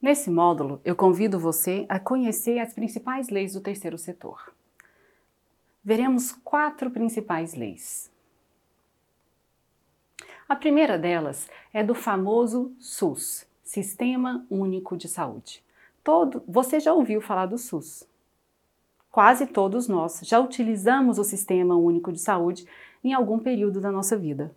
Nesse módulo, eu convido você a conhecer as principais leis do terceiro setor. Veremos quatro principais leis. A primeira delas é do famoso SUS, Sistema Único de Saúde. Todo, você já ouviu falar do SUS? Quase todos nós já utilizamos o Sistema Único de Saúde em algum período da nossa vida.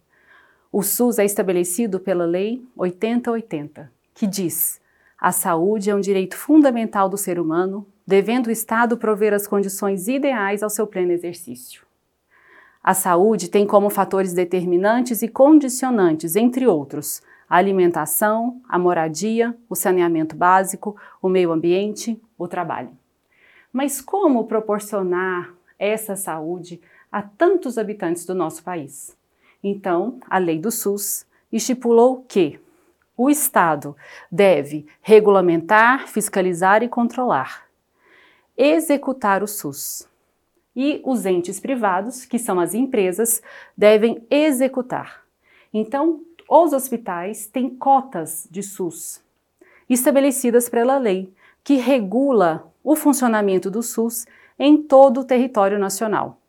O SUS é estabelecido pela Lei 8080, que diz a saúde é um direito fundamental do ser humano, devendo o Estado prover as condições ideais ao seu pleno exercício. A saúde tem como fatores determinantes e condicionantes, entre outros, a alimentação, a moradia, o saneamento básico, o meio ambiente, o trabalho. Mas como proporcionar essa saúde a tantos habitantes do nosso país? Então, a lei do SUS estipulou que o Estado deve regulamentar, fiscalizar e controlar, executar o SUS. E os entes privados, que são as empresas, devem executar. Então, os hospitais têm cotas de SUS estabelecidas pela lei, que regula o funcionamento do SUS em todo o território nacional,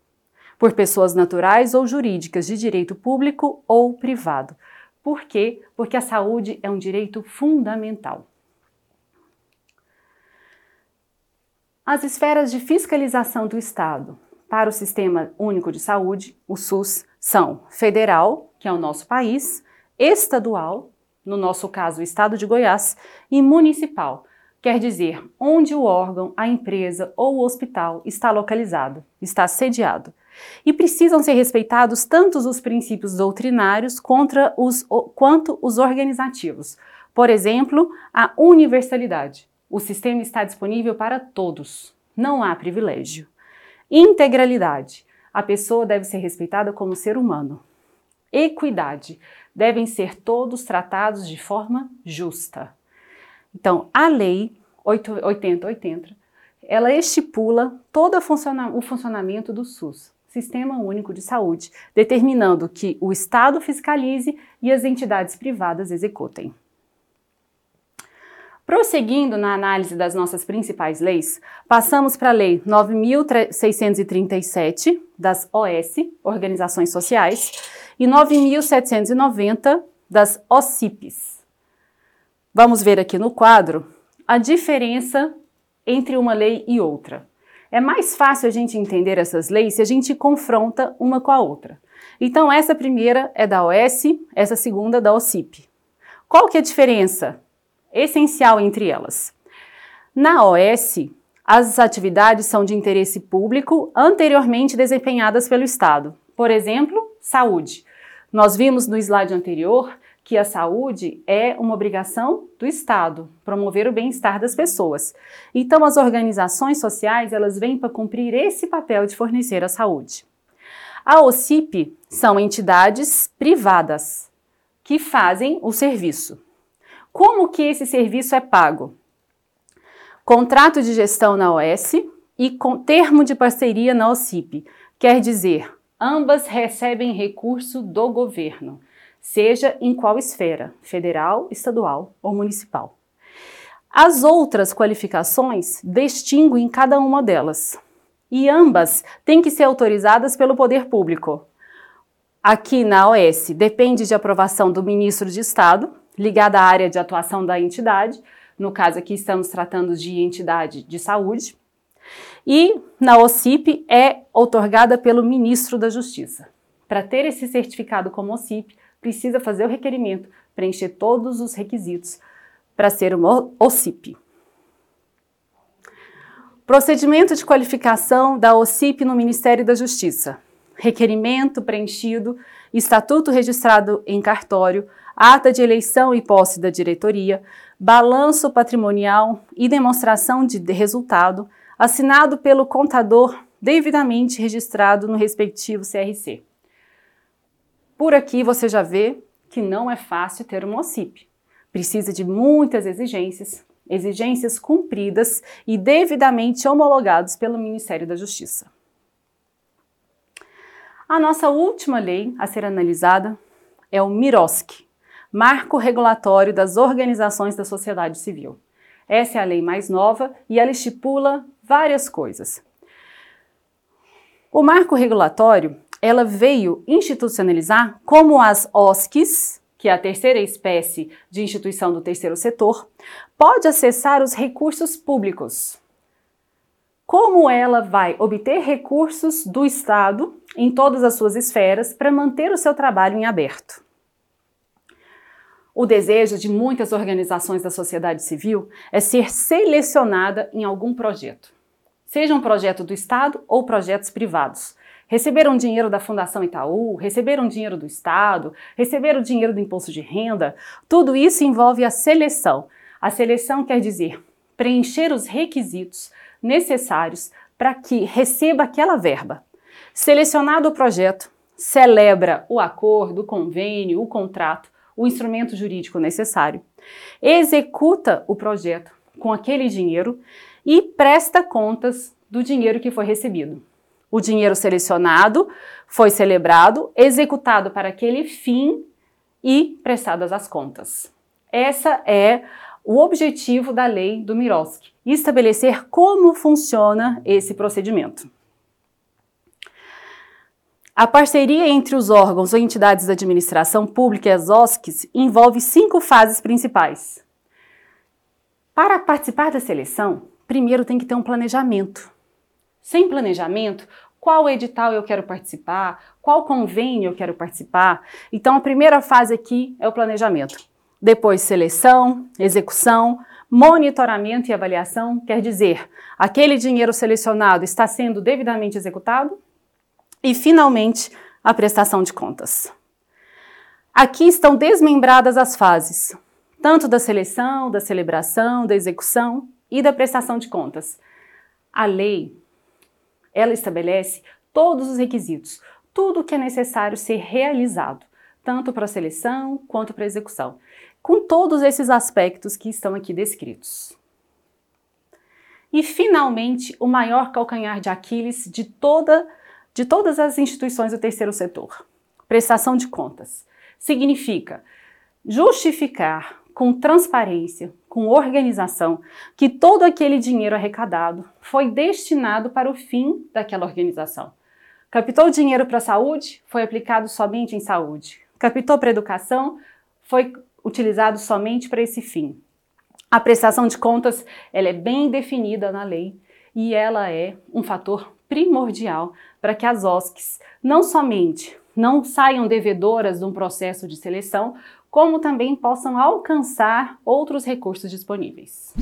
por pessoas naturais ou jurídicas de direito público ou privado, por quê? Porque a saúde é um direito fundamental. As esferas de fiscalização do Estado para o Sistema Único de Saúde, o SUS, são federal, que é o nosso país, estadual, no nosso caso o Estado de Goiás, e municipal, quer dizer onde o órgão, a empresa ou o hospital está localizado, está sediado e precisam ser respeitados tanto os princípios doutrinários contra os, quanto os organizativos. Por exemplo, a universalidade. O sistema está disponível para todos, não há privilégio. Integralidade. A pessoa deve ser respeitada como ser humano. Equidade. Devem ser todos tratados de forma justa. Então, a lei 8080, ela estipula todo o funcionamento do SUS. Sistema Único de Saúde, determinando que o Estado fiscalize e as entidades privadas executem. Prosseguindo na análise das nossas principais leis, passamos para a Lei 9.637 das OS, Organizações Sociais, e 9.790 das OCIPs. Vamos ver aqui no quadro a diferença entre uma lei e outra. É mais fácil a gente entender essas leis se a gente confronta uma com a outra. Então, essa primeira é da OS, essa segunda da OCIP. Qual que é a diferença essencial entre elas? Na OS, as atividades são de interesse público anteriormente desempenhadas pelo Estado. Por exemplo, saúde. Nós vimos no slide anterior que a saúde é uma obrigação do Estado, promover o bem-estar das pessoas. Então, as organizações sociais, elas vêm para cumprir esse papel de fornecer a saúde. A OCIP são entidades privadas que fazem o serviço. Como que esse serviço é pago? Contrato de gestão na OS e com termo de parceria na OCIP. Quer dizer, ambas recebem recurso do governo seja em qual esfera, federal, estadual ou municipal. As outras qualificações distinguem cada uma delas, e ambas têm que ser autorizadas pelo poder público. Aqui na OS depende de aprovação do ministro de Estado, ligada à área de atuação da entidade, no caso aqui estamos tratando de entidade de saúde, e na OCIP é otorgada pelo ministro da Justiça. Para ter esse certificado como OCIP, precisa fazer o requerimento, preencher todos os requisitos para ser uma OCIP. Procedimento de qualificação da OCIP no Ministério da Justiça. Requerimento preenchido, estatuto registrado em cartório, ata de eleição e posse da diretoria, balanço patrimonial e demonstração de resultado, assinado pelo contador devidamente registrado no respectivo CRC. Por aqui você já vê que não é fácil ter uma OCIP. Precisa de muitas exigências, exigências cumpridas e devidamente homologados pelo Ministério da Justiça. A nossa última lei a ser analisada é o MIROSC, Marco Regulatório das Organizações da Sociedade Civil. Essa é a lei mais nova e ela estipula várias coisas. O marco regulatório, ela veio institucionalizar como as OSCs, que é a terceira espécie de instituição do terceiro setor, pode acessar os recursos públicos. Como ela vai obter recursos do Estado em todas as suas esferas para manter o seu trabalho em aberto. O desejo de muitas organizações da sociedade civil é ser selecionada em algum projeto seja um projeto do Estado ou projetos privados. Receberam dinheiro da Fundação Itaú, receberam dinheiro do Estado, receberam dinheiro do imposto de renda, tudo isso envolve a seleção. A seleção quer dizer preencher os requisitos necessários para que receba aquela verba. Selecionado o projeto, celebra o acordo, o convênio, o contrato, o instrumento jurídico necessário, executa o projeto com aquele dinheiro e presta contas do dinheiro que foi recebido. O dinheiro selecionado foi celebrado, executado para aquele fim e prestadas as contas. Essa é o objetivo da lei do Miroski, estabelecer como funciona esse procedimento. A parceria entre os órgãos ou entidades da administração pública e as OSCs envolve cinco fases principais. Para participar da seleção, primeiro tem que ter um planejamento. Sem planejamento, qual edital eu quero participar, qual convênio eu quero participar. Então, a primeira fase aqui é o planejamento. Depois, seleção, execução, monitoramento e avaliação, quer dizer, aquele dinheiro selecionado está sendo devidamente executado. E, finalmente, a prestação de contas. Aqui estão desmembradas as fases, tanto da seleção, da celebração, da execução e da prestação de contas. A lei, ela estabelece todos os requisitos, tudo o que é necessário ser realizado, tanto para a seleção quanto para a execução, com todos esses aspectos que estão aqui descritos. E finalmente, o maior calcanhar de Aquiles de toda de todas as instituições do terceiro setor. Prestação de contas. Significa justificar com transparência, com organização, que todo aquele dinheiro arrecadado foi destinado para o fim daquela organização. Captou dinheiro para a saúde? Foi aplicado somente em saúde. Captou para a educação? Foi utilizado somente para esse fim. A prestação de contas ela é bem definida na lei e ela é um fator primordial para que as OSCs não somente não saiam devedoras de um processo de seleção, como também possam alcançar outros recursos disponíveis.